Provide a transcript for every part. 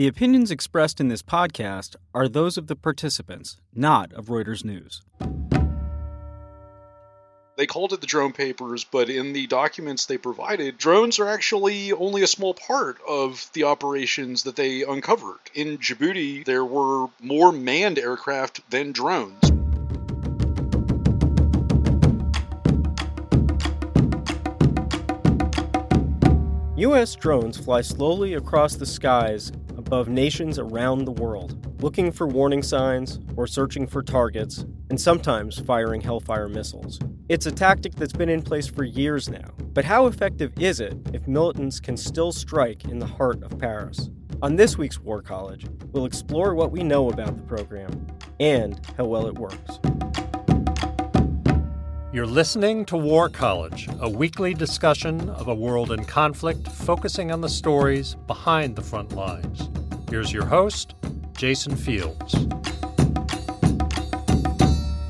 The opinions expressed in this podcast are those of the participants, not of Reuters News. They called it the drone papers, but in the documents they provided, drones are actually only a small part of the operations that they uncovered. In Djibouti, there were more manned aircraft than drones. U.S. drones fly slowly across the skies above nations around the world, looking for warning signs or searching for targets, and sometimes firing Hellfire missiles. It's a tactic that's been in place for years now, but how effective is it if militants can still strike in the heart of Paris? On this week's War College, we'll explore what we know about the program and how well it works. You're listening to War College, a weekly discussion of a world in conflict focusing on the stories behind the front lines. Here's your host, Jason Fields.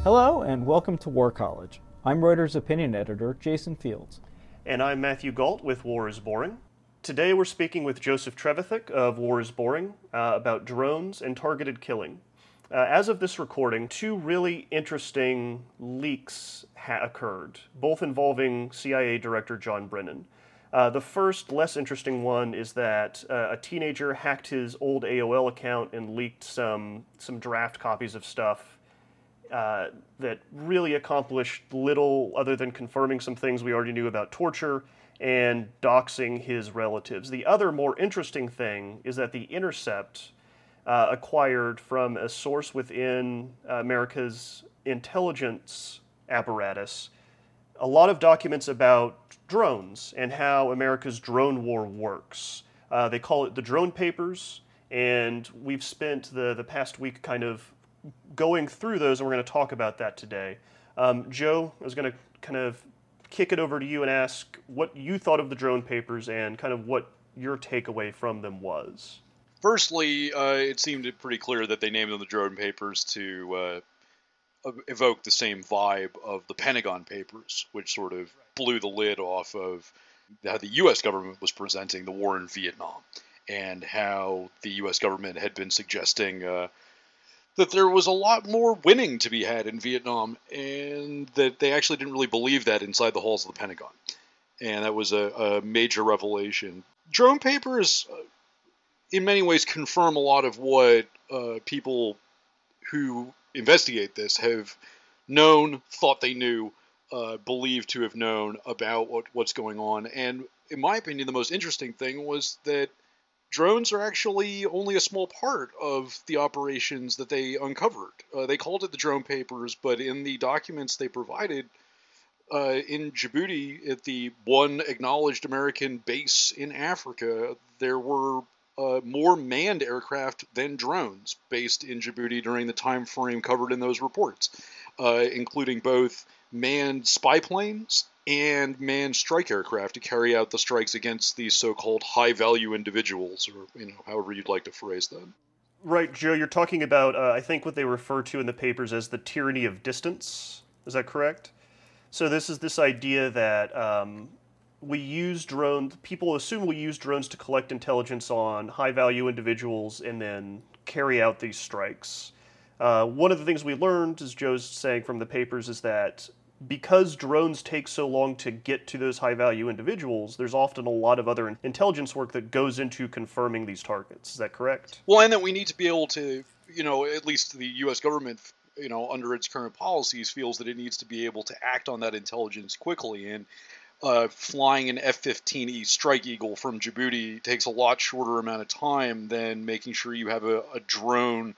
Hello, and welcome to War College. I'm Reuters opinion editor Jason Fields. And I'm Matthew Gault with War is Boring. Today we're speaking with Joseph Trevithick of War is Boring uh, about drones and targeted killing. Uh, as of this recording, two really interesting leaks ha- occurred, both involving CIA Director John Brennan. Uh, the first, less interesting one is that uh, a teenager hacked his old AOL account and leaked some some draft copies of stuff uh, that really accomplished little other than confirming some things we already knew about torture and doxing his relatives. The other more interesting thing is that The Intercept uh, acquired from a source within America's intelligence apparatus a lot of documents about drones and how America's drone war works. Uh, they call it the drone papers, and we've spent the, the past week kind of going through those, and we're going to talk about that today. Um, Joe, I was going to kind of kick it over to you and ask what you thought of the drone papers and kind of what your takeaway from them was. Firstly, uh, it seemed pretty clear that they named them the drone papers to uh, evoke the same vibe of the Pentagon Papers, which sort of blew the lid off of how the U.S. government was presenting the war in Vietnam and how the U.S. government had been suggesting uh, that there was a lot more winning to be had in Vietnam, and that they actually didn't really believe that inside the halls of the Pentagon. And that was a, a major revelation. Drone papers, uh, in many ways, confirm a lot of what uh, people who investigate this have known, thought they knew, uh, believed to have known about what, what's going on. And in my opinion, the most interesting thing was that drones are actually only a small part of the operations that they uncovered. Uh, they called it the drone papers, but in the documents they provided, uh, in Djibouti, at the one acknowledged American base in Africa, there were uh, more manned aircraft than drones based in Djibouti during the time frame covered in those reports, uh, including both manned spy planes and manned strike aircraft to carry out the strikes against these so-called high-value individuals, or you know, however you'd like to phrase them. Right, Joe. You're talking about, uh, I think, what they refer to in the papers as the tyranny of distance. Is that correct? So this is this idea that um, we use drones, people assume we use drones to collect intelligence on high value individuals and then carry out these strikes. Uh, one of the things we learned, as Joe's saying from the papers, is that because drones take so long to get to those high value individuals, there's often a lot of other intelligence work that goes into confirming these targets. Is that correct? Well, and that we need to be able to, you know, at least the U.S. government, you know, under its current policies, feels that it needs to be able to act on that intelligence quickly. And uh, flying an F-15E Strike Eagle from Djibouti takes a lot shorter amount of time than making sure you have a, a drone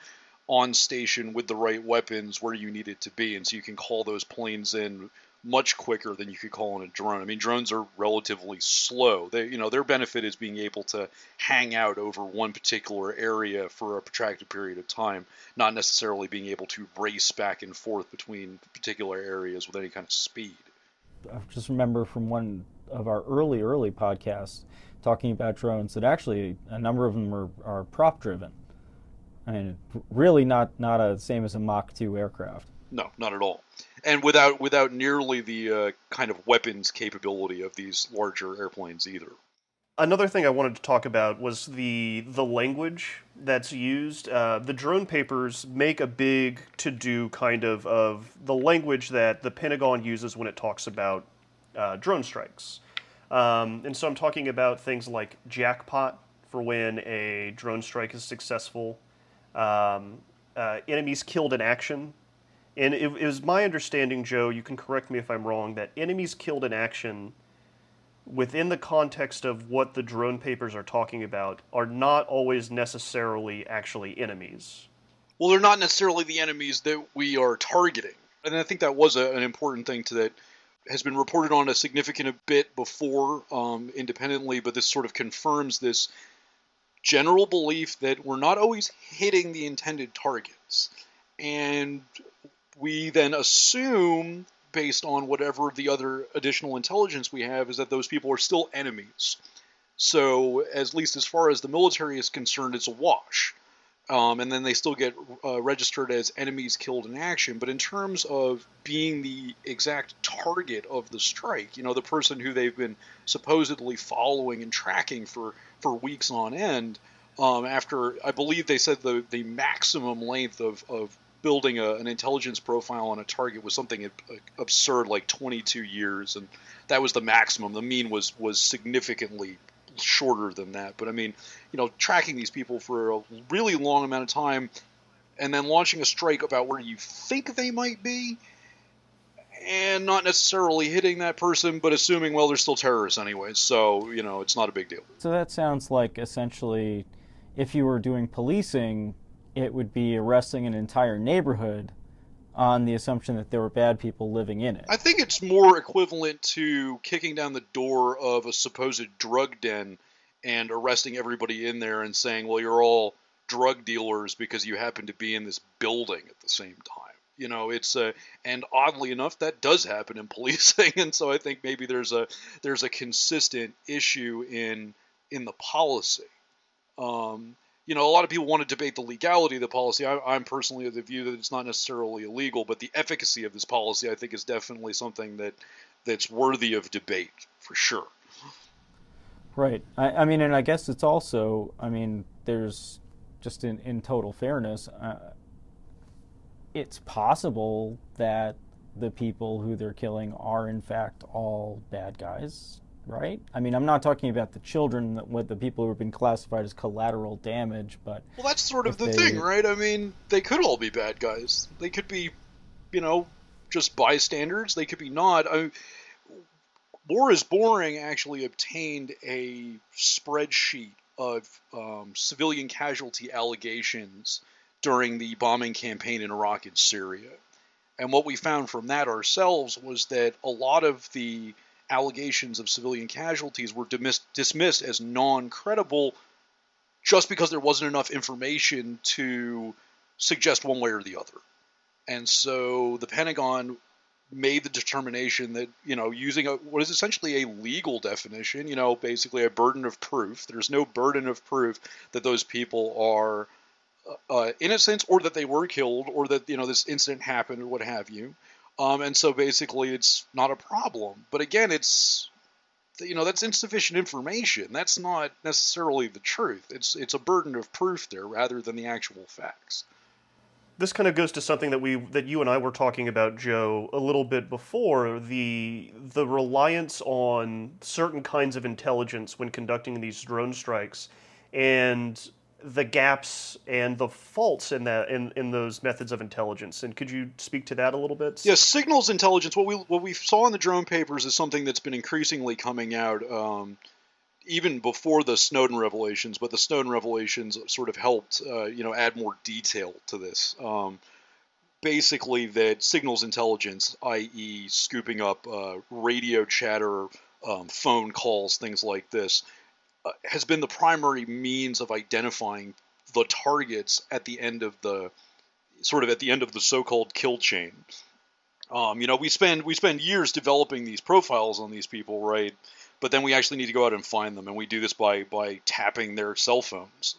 on station with the right weapons where you need it to be, and so you can call those planes in much quicker than you could call in a drone. I mean, drones are relatively slow. They, you know, their benefit is being able to hang out over one particular area for a protracted period of time, not necessarily being able to race back and forth between particular areas with any kind of speed. I just remember from one of our early, early podcasts talking about drones that actually a number of them are, are prop driven. I mean, really not not a same as a Mach 2 aircraft. No, not at all. And without without nearly the uh, kind of weapons capability of these larger airplanes either. Another thing I wanted to talk about was the the language that's used. Uh, the drone papers make a big to do kind of of the language that the Pentagon uses when it talks about uh, drone strikes. Um, and so I'm talking about things like jackpot for when a drone strike is successful, um, uh, enemies killed in action. And it, it was my understanding, Joe, you can correct me if I'm wrong, that enemies killed in action within the context of what the drone papers are talking about, are not always necessarily actually enemies. Well, they're not necessarily the enemies that we are targeting. And I think that was a, an important thing to that has been reported on a significant bit before um, independently, but this sort of confirms this general belief that we're not always hitting the intended targets. And we then assume based on whatever the other additional intelligence we have, is that those people are still enemies. So, at least as far as the military is concerned, it's a wash. Um, and then they still get uh, registered as enemies killed in action. But in terms of being the exact target of the strike, you know, the person who they've been supposedly following and tracking for, for weeks on end, um, after I believe they said the, the maximum length of, of building a, an intelligence profile on a target was something absurd, like 22 years, and that was the maximum. The mean was was significantly shorter than that. But I mean, you know, tracking these people for a really long amount of time, and then launching a strike about where you think they might be, and not necessarily hitting that person, but assuming well they're still terrorists anyway. So you know, it's not a big deal. So that sounds like essentially, if you were doing policing it would be arresting an entire neighborhood on the assumption that there were bad people living in it. I think it's more equivalent to kicking down the door of a supposed drug den and arresting everybody in there and saying, well, you're all drug dealers because you happen to be in this building at the same time. You know, it's a, and oddly enough, that does happen in policing, and so I think maybe there's a there's a consistent issue in in the policy. Um, you know, a lot of people want to debate the legality of the policy. I, am personally of the view that it's not necessarily illegal, but the efficacy of this policy, I think, is definitely something that that's worthy of debate for sure. Right. I, I mean, and I guess it's also, I mean, there's just in, in total fairness, uh, it's possible that the people who they're killing are in fact all bad guys right? I mean, I'm not talking about the children, what the people who have been classified as collateral damage, but well, that's sort of the they... thing, right? I mean, they could all be bad guys. They could be, you know, just bystanders. They could be not. I, War is Boring actually obtained a spreadsheet of um, civilian casualty allegations during the bombing campaign in Iraq and Syria. And what we found from that ourselves was that a lot of the allegations of civilian casualties were dismissed as non credible just because there wasn't enough information to suggest one way or the other. And so the Pentagon made the determination that, you know, using a, what is essentially a legal definition, you know, basically a burden of proof, there's no burden of proof that those people are uh, innocent or that they were killed or that, you know, this incident happened or what have you. Um, and so basically, it's not a problem. But again, it's you know that's insufficient information. That's not necessarily the truth. It's it's a burden of proof there rather than the actual facts. This kind of goes to something that we that you and I were talking about, Joe, a little bit before the the reliance on certain kinds of intelligence when conducting these drone strikes, and the gaps and the faults in that in, in those methods of intelligence. And could you speak to that a little bit? Yes, signals intelligence. What we what we saw in the drone papers is something that's been increasingly coming out. Um, even before the Snowden revelations, but the Snowden revelations sort of helped, uh, you know, add more detail to this. Um, basically, that signals intelligence, i.e., scooping up uh, radio chatter, um, phone calls, things like this, has been the primary means of identifying the targets at the end of the sort of at the end of the so-called kill chain. Um, you know, we spend we spend years developing these profiles on these people, right? But then we actually need to go out and find them, and we do this by by tapping their cell phones.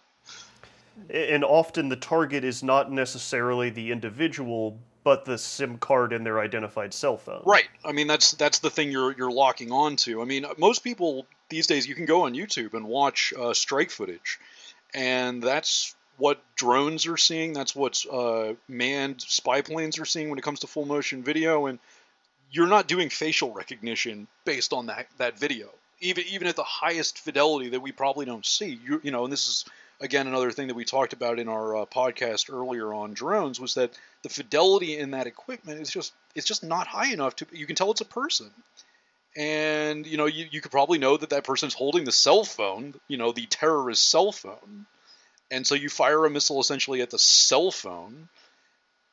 And often the target is not necessarily the individual, but the SIM card in their identified cell phone. Right. I mean, that's that's the thing you're you're locking onto. I mean, most people these days you can go on YouTube and watch uh, strike footage, and that's what drones are seeing. That's what uh, manned spy planes are seeing when it comes to full motion video, and you're not doing facial recognition based on that that video. Even even at the highest fidelity that we probably don't see, you you know, and this is again another thing that we talked about in our uh, podcast earlier on drones was that the fidelity in that equipment is just it's just not high enough to you can tell it's a person and you know you, you could probably know that that person's holding the cell phone you know the terrorist cell phone. And so you fire a missile essentially at the cell phone.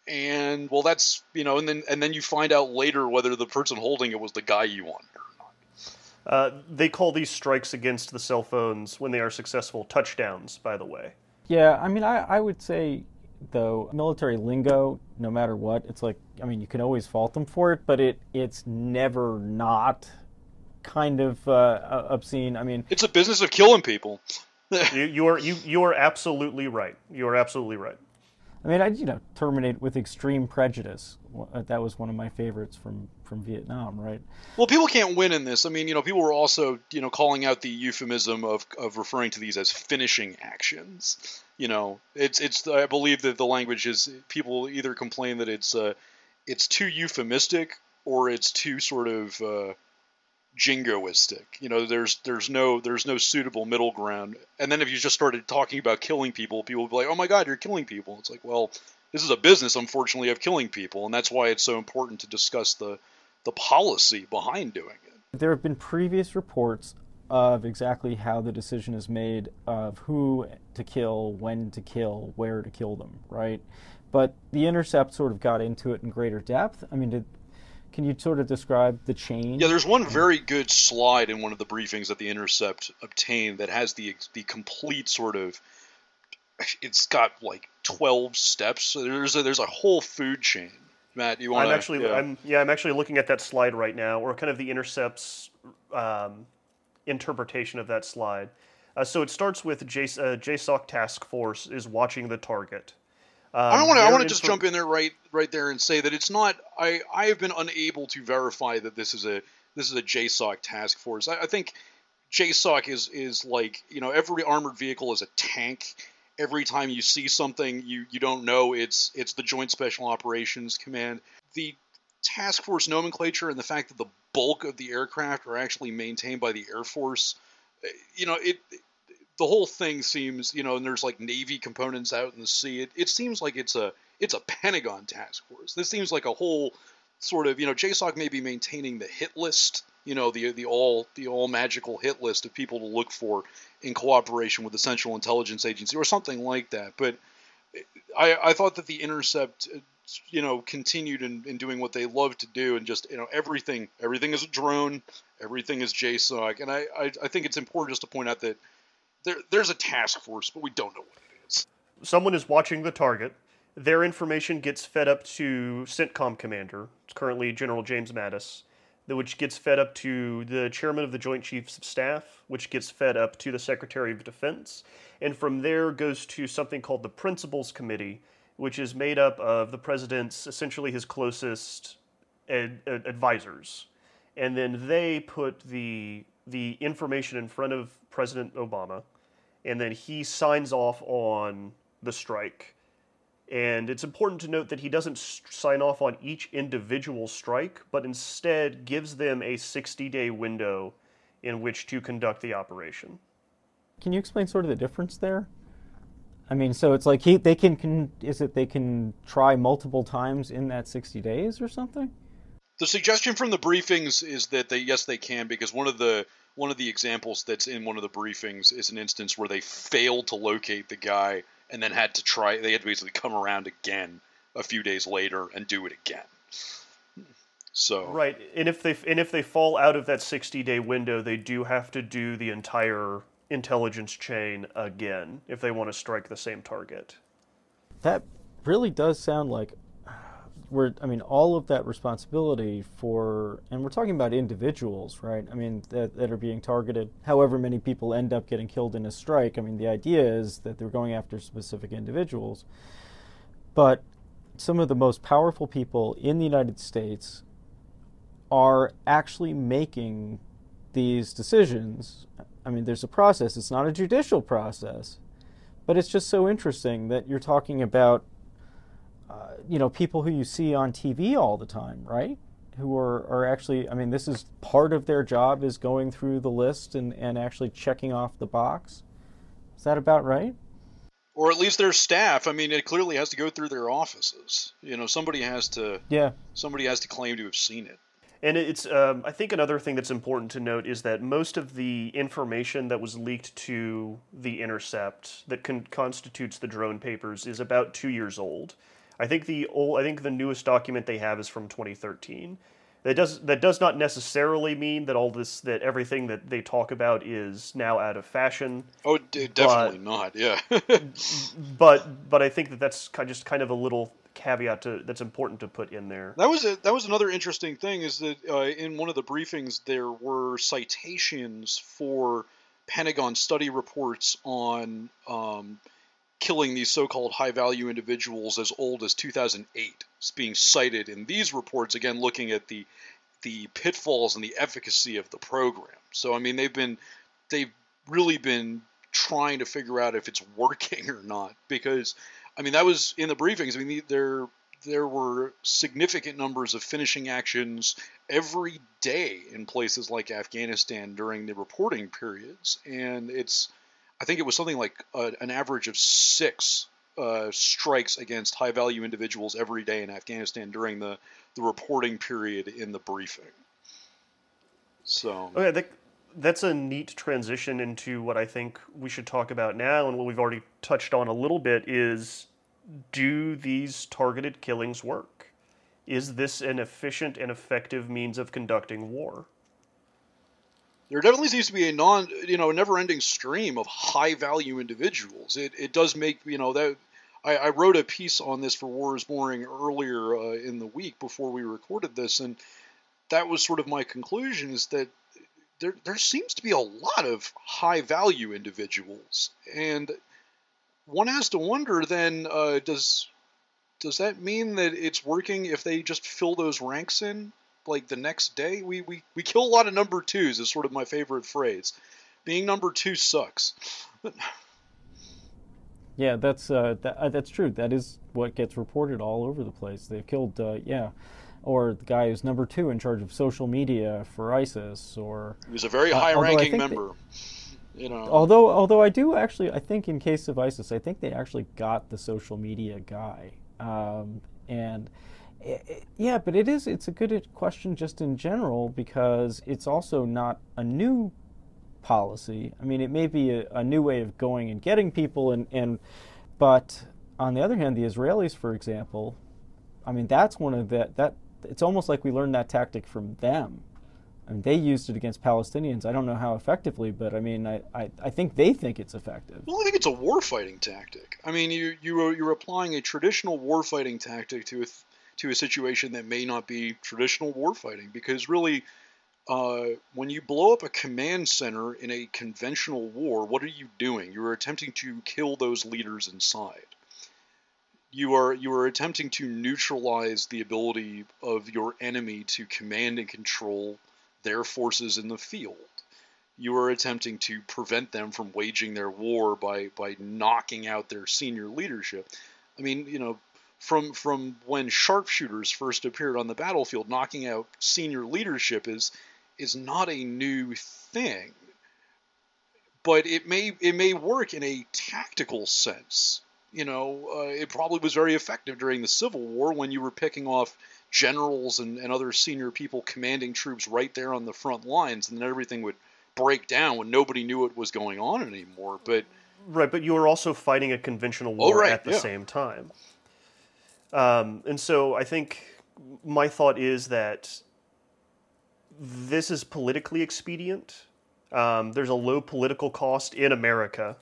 And well that's you know and then and then you find out later whether the person holding it was the guy you wanted or not. Uh, they call these strikes against the cell phones when they are successful touchdowns, by the way. Yeah, I mean, I, I would say, though, military lingo, no matter what, it's like, I mean, you can always fault them for it, but it it's never not kind of uh, obscene. I mean, it's a business of killing people you, you are you you are absolutely right. You are absolutely right. I mean, I you know terminate with extreme prejudice. Uh, that was one of my favorites from from Vietnam, right? Well, people can't win in this. I mean, you know, people were also you know calling out the euphemism of of referring to these as finishing actions. You know, it's it's I believe that the language is people either complain that it's uh, it's too euphemistic or it's too sort of uh, jingoistic. You know, there's there's no there's no suitable middle ground. And then if you just started talking about killing people, people would be like, "Oh my God, you're killing people." It's like, well, this is a business, unfortunately, of killing people, and that's why it's so important to discuss the the policy behind doing it. There have been previous reports of exactly how the decision is made of who to kill, when to kill, where to kill them, right? But the Intercept sort of got into it in greater depth. I mean, did can you sort of describe the change? Yeah, there's one very good slide in one of the briefings that the Intercept obtained that has the the complete sort of. It's got like 12 steps. So there's a, there's a whole food chain. Matt, you want? I'm actually, yeah. I'm yeah, I'm actually looking at that slide right now, or kind of the Intercept's um, interpretation of that slide. Uh, so it starts with J, uh, JSOC Task Force is watching the target. Um, I want to. I want to just jump in there right, right there, and say that it's not. I, I have been unable to verify that this is a this is a JSOC task force. I, I think JSOC is is like you know every armored vehicle is a tank. Every time you see something you you don't know it's it's the Joint Special Operations Command. The task force nomenclature and the fact that the bulk of the aircraft are actually maintained by the Air Force, eh, you know it the whole thing seems, you know, and there's like Navy components out in the sea. It, it seems like it's a it's a Pentagon task force. This seems like a whole sort of, you know, JSOC may be maintaining the hit list, you know, the the all the all magical hit list of people to look for in cooperation with the Central Intelligence Agency or something like that. But I, I thought that the Intercept, uh, you know, continued in, in doing what they love to do and just, you know, everything everything is a drone, everything is JSOC, and I, I, I think it's important just to point out that there, there's a task force, but we don't know what it is. Someone is watching the target. Their information gets fed up to CENTCOM commander. It's currently General James Mattis, which gets fed up to the chairman of the Joint Chiefs of Staff, which gets fed up to the Secretary of Defense, and from there goes to something called the Principals Committee, which is made up of the president's essentially his closest ad- ad- advisors, and then they put the the information in front of President Obama, and then he signs off on the strike. And it's important to note that he doesn't sign off on each individual strike, but instead gives them a 60 day window in which to conduct the operation. Can you explain sort of the difference there? I mean, so it's like he they can, can is it they can try multiple times in that 60 days or something? The suggestion from the briefings is that they yes they can because one of the one of the examples that's in one of the briefings is an instance where they failed to locate the guy and then had to try they had to basically come around again a few days later and do it again. So. Right and if they and if they fall out of that 60 day window they do have to do the entire intelligence chain again if they want to strike the same target. That really does sound like we're I mean all of that responsibility for and we're talking about individuals, right? I mean that, that are being targeted. However many people end up getting killed in a strike. I mean the idea is that they're going after specific individuals. But some of the most powerful people in the United States are actually making these decisions. I mean, there's a process. It's not a judicial process, but it's just so interesting that you're talking about, you know, people who you see on TV all the time, right? Who are, are actually, I mean, this is part of their job is going through the list and, and actually checking off the box. Is that about right? Or at least their staff. I mean, it clearly has to go through their offices. You know, somebody has to. Yeah. Somebody has to claim to have seen it. And it's, um, I think, another thing that's important to note is that most of the information that was leaked to the Intercept that con- constitutes the drone papers is about two years old. I think the old, I think the newest document they have is from 2013. That does that does not necessarily mean that all this that everything that they talk about is now out of fashion. Oh, d- definitely but, not. Yeah. but but I think that that's just kind of a little caveat to, that's important to put in there. That was a, that was another interesting thing is that uh, in one of the briefings there were citations for Pentagon study reports on um, killing these so-called high-value individuals as old as 2008. It's being cited in these reports again, looking at the the pitfalls and the efficacy of the program. So I mean, they've been they've really been trying to figure out if it's working or not because I mean that was in the briefings. I mean there there were significant numbers of finishing actions every day in places like Afghanistan during the reporting periods, and it's I think it was something like uh, an average of six uh, strikes against high value individuals every day in Afghanistan during the, the reporting period in the briefing. So okay, that, that's a neat transition into what I think we should talk about now, and what we've already touched on a little bit is: Do these targeted killings work? Is this an efficient and effective means of conducting war? There definitely seems to be a non, you know, never-ending stream of high-value individuals. It, it does make, you know, that I, I wrote a piece on this for War is Boring earlier uh, in the week before we recorded this, and that was sort of my conclusion is that there there seems to be a lot of high-value individuals, and one has to wonder then, uh, does does that mean that it's working if they just fill those ranks in? Like the next day. We, we, we kill a lot of number twos is sort of my favorite phrase. Being number two sucks. yeah, that's uh, that, uh, that's true. That is what gets reported all over the place. They've killed, uh, yeah, or the guy who's number two in charge of social media for ISIS, or he was a very uh, high-ranking member. They, you know. Although, although I do actually, I think in case of ISIS, I think they actually got the social media guy, um, and yeah, but it is. It's a good uh, question just in general because it's also not a new policy. I mean, it may be a, a new way of going and getting people, and, and but on the other hand, the Israelis, for example, I mean, that's one of the that. It's almost like we learned that tactic from them. I mean, they used it against Palestinians. I don't know how effectively, but I mean, I, I, I think they think it's effective. Well, I think it's a warfighting tactic. I mean, you you you're applying a traditional warfighting tactic to a to a situation that may not be traditional warfighting. Because really, uh, when you blow up a command center in a conventional war, what are you doing? You are attempting to kill those leaders inside. You are you are attempting to neutralize the ability of your enemy to command and control their forces in the field. You are attempting to prevent them from waging their war by by knocking out their senior leadership. I mean, you know, from from when sharpshooters first appeared on the battlefield, knocking out senior leadership is is not a new thing. But it may it may work in a tactical sense. You know, uh, it probably was very effective during the Civil War when you were picking off generals and, and other senior people commanding troops right there on the front lines, and then everything would break down when nobody knew what was going on anymore. But right, but you were also fighting a conventional war oh, right, at the yeah. same time. Um, and so I think my thought is that this is politically expedient. Um, there's a low political cost in America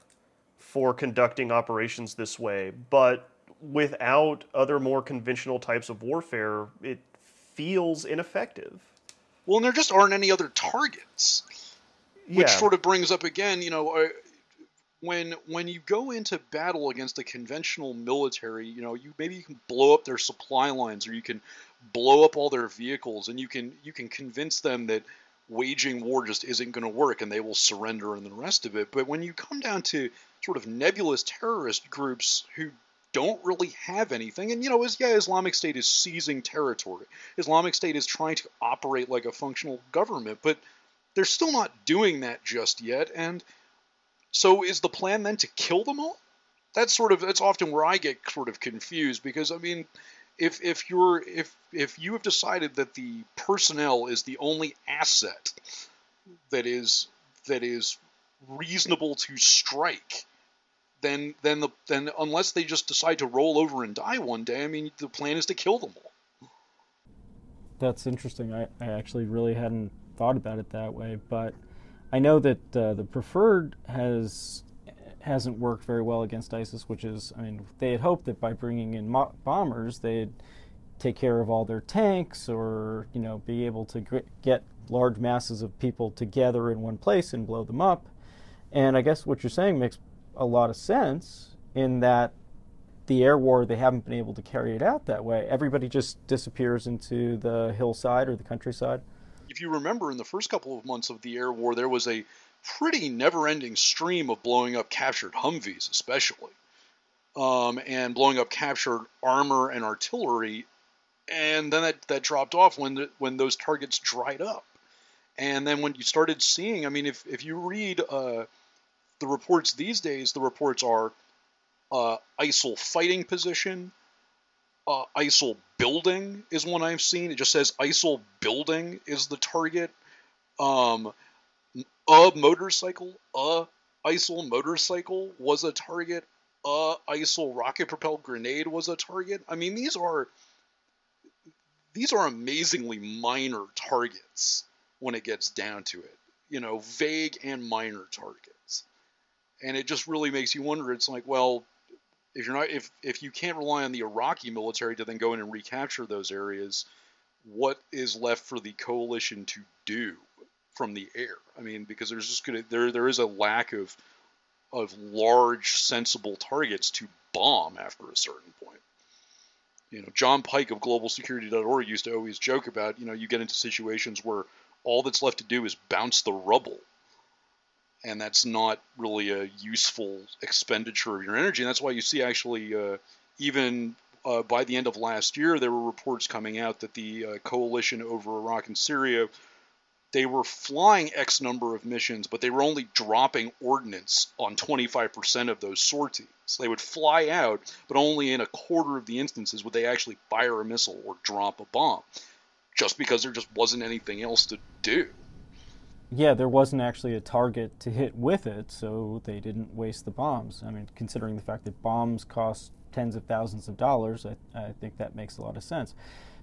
for conducting operations this way, but without other more conventional types of warfare, it feels ineffective. Well, and there just aren't any other targets. Which yeah. sort of brings up again, you know, uh, when when you go into battle against a conventional military, you know, you maybe you can blow up their supply lines or you can blow up all their vehicles and you can you can convince them that waging war just isn't going to work and they will surrender and the rest of it. But when you come down to sort of nebulous terrorist groups who don't really have anything, and you know, yeah, Islamic State is seizing territory. Islamic State is trying to operate like a functional government, but they're still not doing that just yet. And so, is the plan then to kill them all? That's sort of that's often where I get sort of confused because I mean, if if you're if if you have decided that the personnel is the only asset that is that is reasonable to strike then then the then unless they just decide to roll over and die one day i mean the plan is to kill them all that's interesting i, I actually really hadn't thought about it that way but i know that uh, the preferred has hasn't worked very well against ISIS, which is, I mean, they had hoped that by bringing in mo- bombers, they'd take care of all their tanks or, you know, be able to get large masses of people together in one place and blow them up. And I guess what you're saying makes a lot of sense in that the air war, they haven't been able to carry it out that way. Everybody just disappears into the hillside or the countryside. If you remember, in the first couple of months of the air war, there was a pretty never-ending stream of blowing up captured Humvees, especially, um, and blowing up captured armor and artillery, and then that, that dropped off when the, when those targets dried up, and then when you started seeing, I mean, if if you read uh, the reports these days, the reports are uh, ISIL fighting position. Uh, ISIL building is one I've seen. It just says ISIL building is the target. Um, a motorcycle, a ISIL motorcycle was a target. A ISIL rocket propelled grenade was a target. I mean, these are these are amazingly minor targets when it gets down to it. You know, vague and minor targets. And it just really makes you wonder. It's like, well, if you're not if if you can't rely on the Iraqi military to then go in and recapture those areas, what is left for the coalition to do? from the air. I mean, because there's just gonna there there is a lack of of large sensible targets to bomb after a certain point. You know, John Pike of globalsecurity.org used to always joke about, you know, you get into situations where all that's left to do is bounce the rubble. And that's not really a useful expenditure of your energy. And that's why you see actually, uh, even uh, by the end of last year, there were reports coming out that the uh, coalition over Iraq and Syria they were flying X number of missions, but they were only dropping ordnance on 25% of those sorties. They would fly out, but only in a quarter of the instances would they actually fire a missile or drop a bomb, just because there just wasn't anything else to do. Yeah, there wasn't actually a target to hit with it, so they didn't waste the bombs. I mean, considering the fact that bombs cost tens of thousands of dollars, I, I think that makes a lot of sense.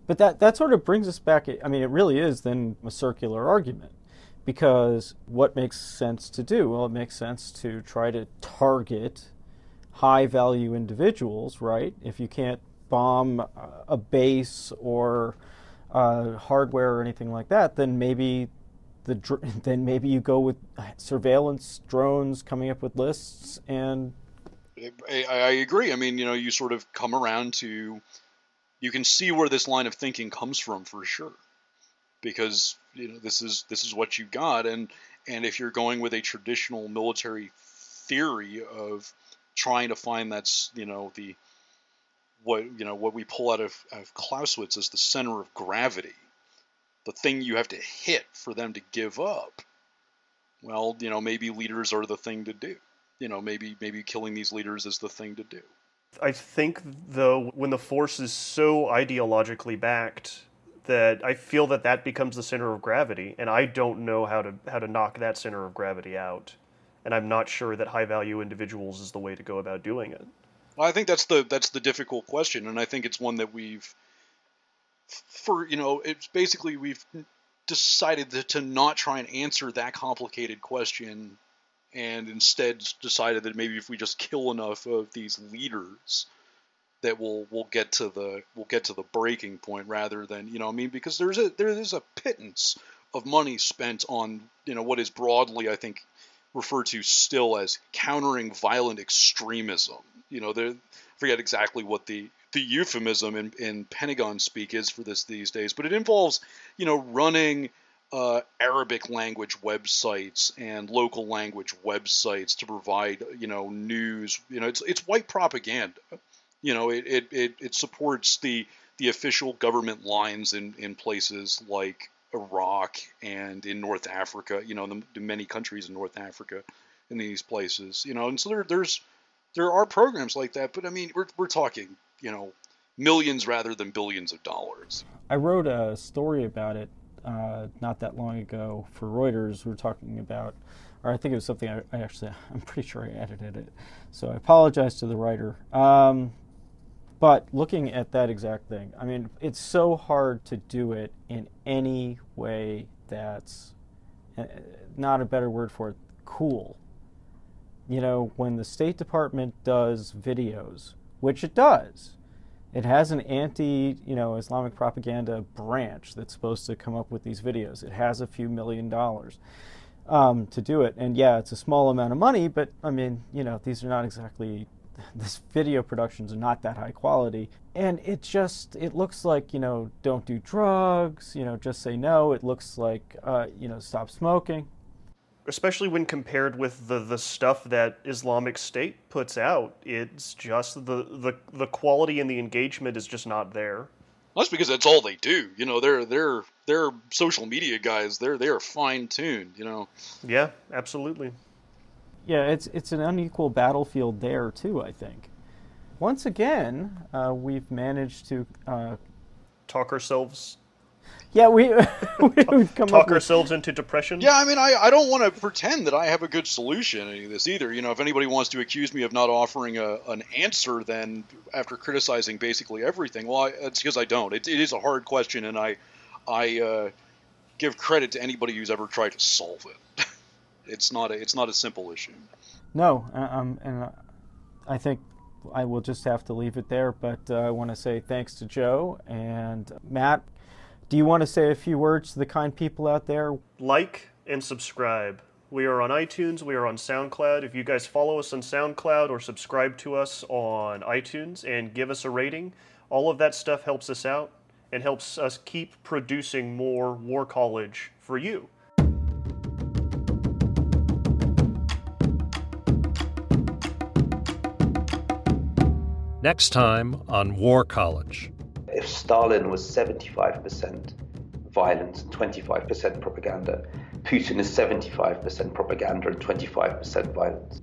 But that, that sort of brings us back. I mean, it really is then a circular argument because what makes sense to do? Well, it makes sense to try to target high value individuals, right? If you can't bomb a base or uh, hardware or anything like that, then maybe the then maybe you go with surveillance drones coming up with lists and. I, I agree. I mean, you know, you sort of come around to you can see where this line of thinking comes from for sure because you know this is this is what you got and and if you're going with a traditional military theory of trying to find that's you know the what you know what we pull out of, of Clausewitz as the center of gravity the thing you have to hit for them to give up well you know maybe leaders are the thing to do you know maybe maybe killing these leaders is the thing to do I think, though, when the Force is so ideologically backed, that I feel that that becomes the center of gravity, and I don't know how to how to knock that center of gravity out, and I'm not sure that high value individuals is the way to go about doing it. Well, I think that's the that's the difficult question, and I think it's one that we've for you know it's basically we've decided to, to not try and answer that complicated question and instead decided that maybe if we just kill enough of these leaders that we'll we'll get to the we'll get to the breaking point rather than you know I mean because there's a there is a pittance of money spent on you know what is broadly I think referred to still as countering violent extremism. You know I forget exactly what the the euphemism in, in Pentagon speak is for this these days but it involves you know running uh, Arabic language websites and local language websites to provide, you know, news. You know, it's it's white propaganda. You know, it it, it, it supports the the official government lines in, in places like Iraq and in North Africa. You know, the, the many countries in North Africa, in these places. You know, and so there there's there are programs like that, but I mean, we're we're talking, you know, millions rather than billions of dollars. I wrote a story about it uh, not that long ago for Reuters. We were talking about, or I think it was something I, I actually, I'm pretty sure I edited it. So I apologize to the writer. Um, but looking at that exact thing, I mean, it's so hard to do it in any way that's uh, not a better word for it, cool. You know, when the State Department does videos, which it does, it has an anti, you know, Islamic propaganda branch that's supposed to come up with these videos. It has a few million dollars um, to do it, and yeah, it's a small amount of money, but I mean, you know, these are not exactly this video productions are not that high quality. And it just it looks like you know don't do drugs you know just say no. It looks like uh, you know stop smoking especially when compared with the, the stuff that Islamic State puts out. It's just the, the the quality and the engagement is just not there. Well, that's because that's all they do. You know, they're they're they're social media guys. They're they're fine tuned. You know. Yeah, absolutely. Yeah, it's it's an unequal battlefield there too. I think. Once again, uh, we've managed to uh, talk ourselves yeah, we we've come talk up ourselves into depression. Yeah, I mean, I, I don't want to pretend that I have a good solution to any of this either. You know, if anybody wants to accuse me of not offering a, an answer, then after criticizing basically everything, well, I, it's because I don't. It, it is a hard question, and I I uh, give credit to anybody who's ever tried to solve it. it's not a, it's not a simple issue. No, um, and I think I will just have to leave it there. But uh, I want to say thanks to Joe and Matt do you want to say a few words to the kind people out there? Like and subscribe. We are on iTunes, we are on SoundCloud. If you guys follow us on SoundCloud or subscribe to us on iTunes and give us a rating, all of that stuff helps us out and helps us keep producing more War College for you. Next time on War College Stalin was 75% violence and 25% propaganda, Putin is 75% propaganda and 25% violence.